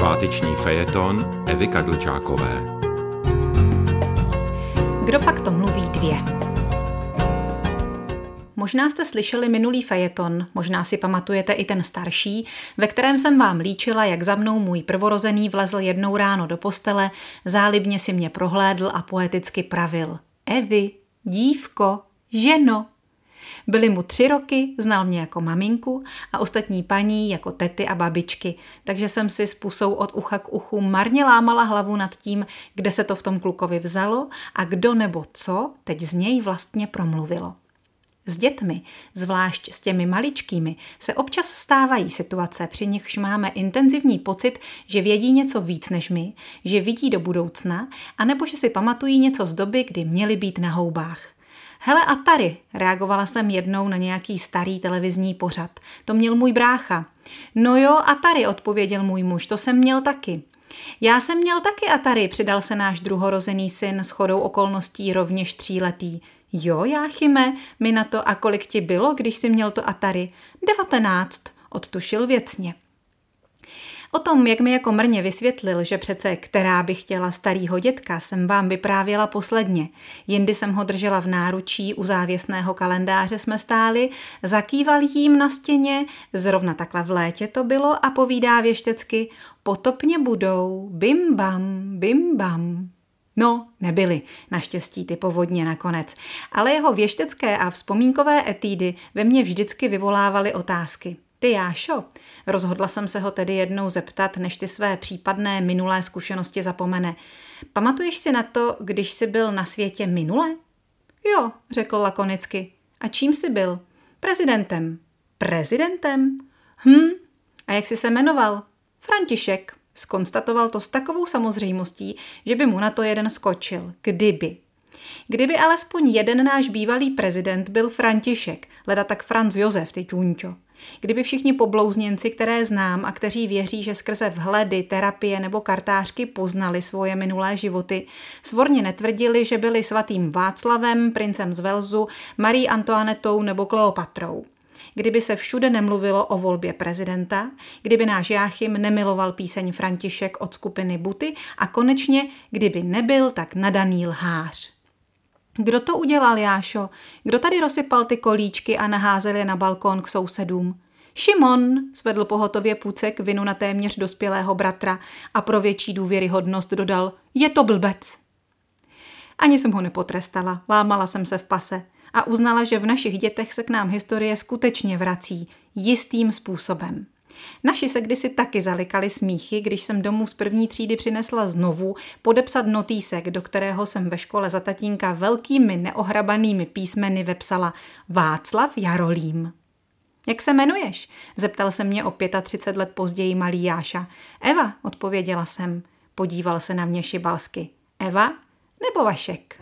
Sváteční fejeton Evy Kadlčákové. Kdo pak to mluví dvě? Možná jste slyšeli minulý fejeton, možná si pamatujete i ten starší, ve kterém jsem vám líčila, jak za mnou můj prvorozený vlezl jednou ráno do postele, zálibně si mě prohlédl a poeticky pravil. Evi, dívko, ženo, byly mu tři roky, znal mě jako maminku a ostatní paní jako tety a babičky, takže jsem si s pusou od ucha k uchu marně lámala hlavu nad tím, kde se to v tom klukovi vzalo a kdo nebo co teď z něj vlastně promluvilo. S dětmi, zvlášť s těmi maličkými, se občas stávají situace, při nichž máme intenzivní pocit, že vědí něco víc než my, že vidí do budoucna, anebo že si pamatují něco z doby, kdy měli být na houbách. Hele a tady, reagovala jsem jednou na nějaký starý televizní pořad. To měl můj brácha. No jo, a tady, odpověděl můj muž, to jsem měl taky. Já jsem měl taky Atari, přidal se náš druhorozený syn s chodou okolností rovněž tříletý. Jo, Jáchyme, mi na to a kolik ti bylo, když jsi měl to Atari? Devatenáct, odtušil věcně. O tom, jak mi jako mrně vysvětlil, že přece která by chtěla starýho dětka, jsem vám vyprávěla posledně. Jindy jsem ho držela v náručí, u závěsného kalendáře jsme stáli, zakýval jím na stěně, zrovna takhle v létě to bylo a povídá věštecky, potopně budou, bim bam, bim bam. No, nebyly, naštěstí ty povodně nakonec, ale jeho věštecké a vzpomínkové etídy ve mně vždycky vyvolávaly otázky. Ty Jášo, rozhodla jsem se ho tedy jednou zeptat, než ty své případné minulé zkušenosti zapomene. Pamatuješ si na to, když jsi byl na světě minule? Jo, řekl lakonicky. A čím jsi byl? Prezidentem. Prezidentem? Hm, a jak jsi se jmenoval? František. Skonstatoval to s takovou samozřejmostí, že by mu na to jeden skočil. Kdyby. Kdyby alespoň jeden náš bývalý prezident byl František, leda tak Franz Josef, ty čunčo. Kdyby všichni poblouzněnci, které znám a kteří věří, že skrze vhledy, terapie nebo kartářky poznali svoje minulé životy, svorně netvrdili, že byli svatým Václavem, princem z Velzu, Marí Antoanetou nebo Kleopatrou. Kdyby se všude nemluvilo o volbě prezidenta, kdyby náš Jáchym nemiloval píseň František od skupiny Buty a konečně, kdyby nebyl tak nadaný lhář. Kdo to udělal, Jášo? Kdo tady rozsypal ty kolíčky a naházel je na balkón k sousedům? Šimon, zvedl pohotově půcek vinu na téměř dospělého bratra a pro větší důvěryhodnost dodal, je to blbec. Ani jsem ho nepotrestala, lámala jsem se v pase a uznala, že v našich dětech se k nám historie skutečně vrací jistým způsobem. Naši se kdysi taky zalikali smíchy, když jsem domů z první třídy přinesla znovu podepsat notýsek, do kterého jsem ve škole za tatínka velkými neohrabanými písmeny vepsala Václav Jarolím. Jak se jmenuješ? Zeptal se mě o 35 let později malý Jáša. Eva, odpověděla jsem. Podíval se na mě šibalsky. Eva nebo Vašek?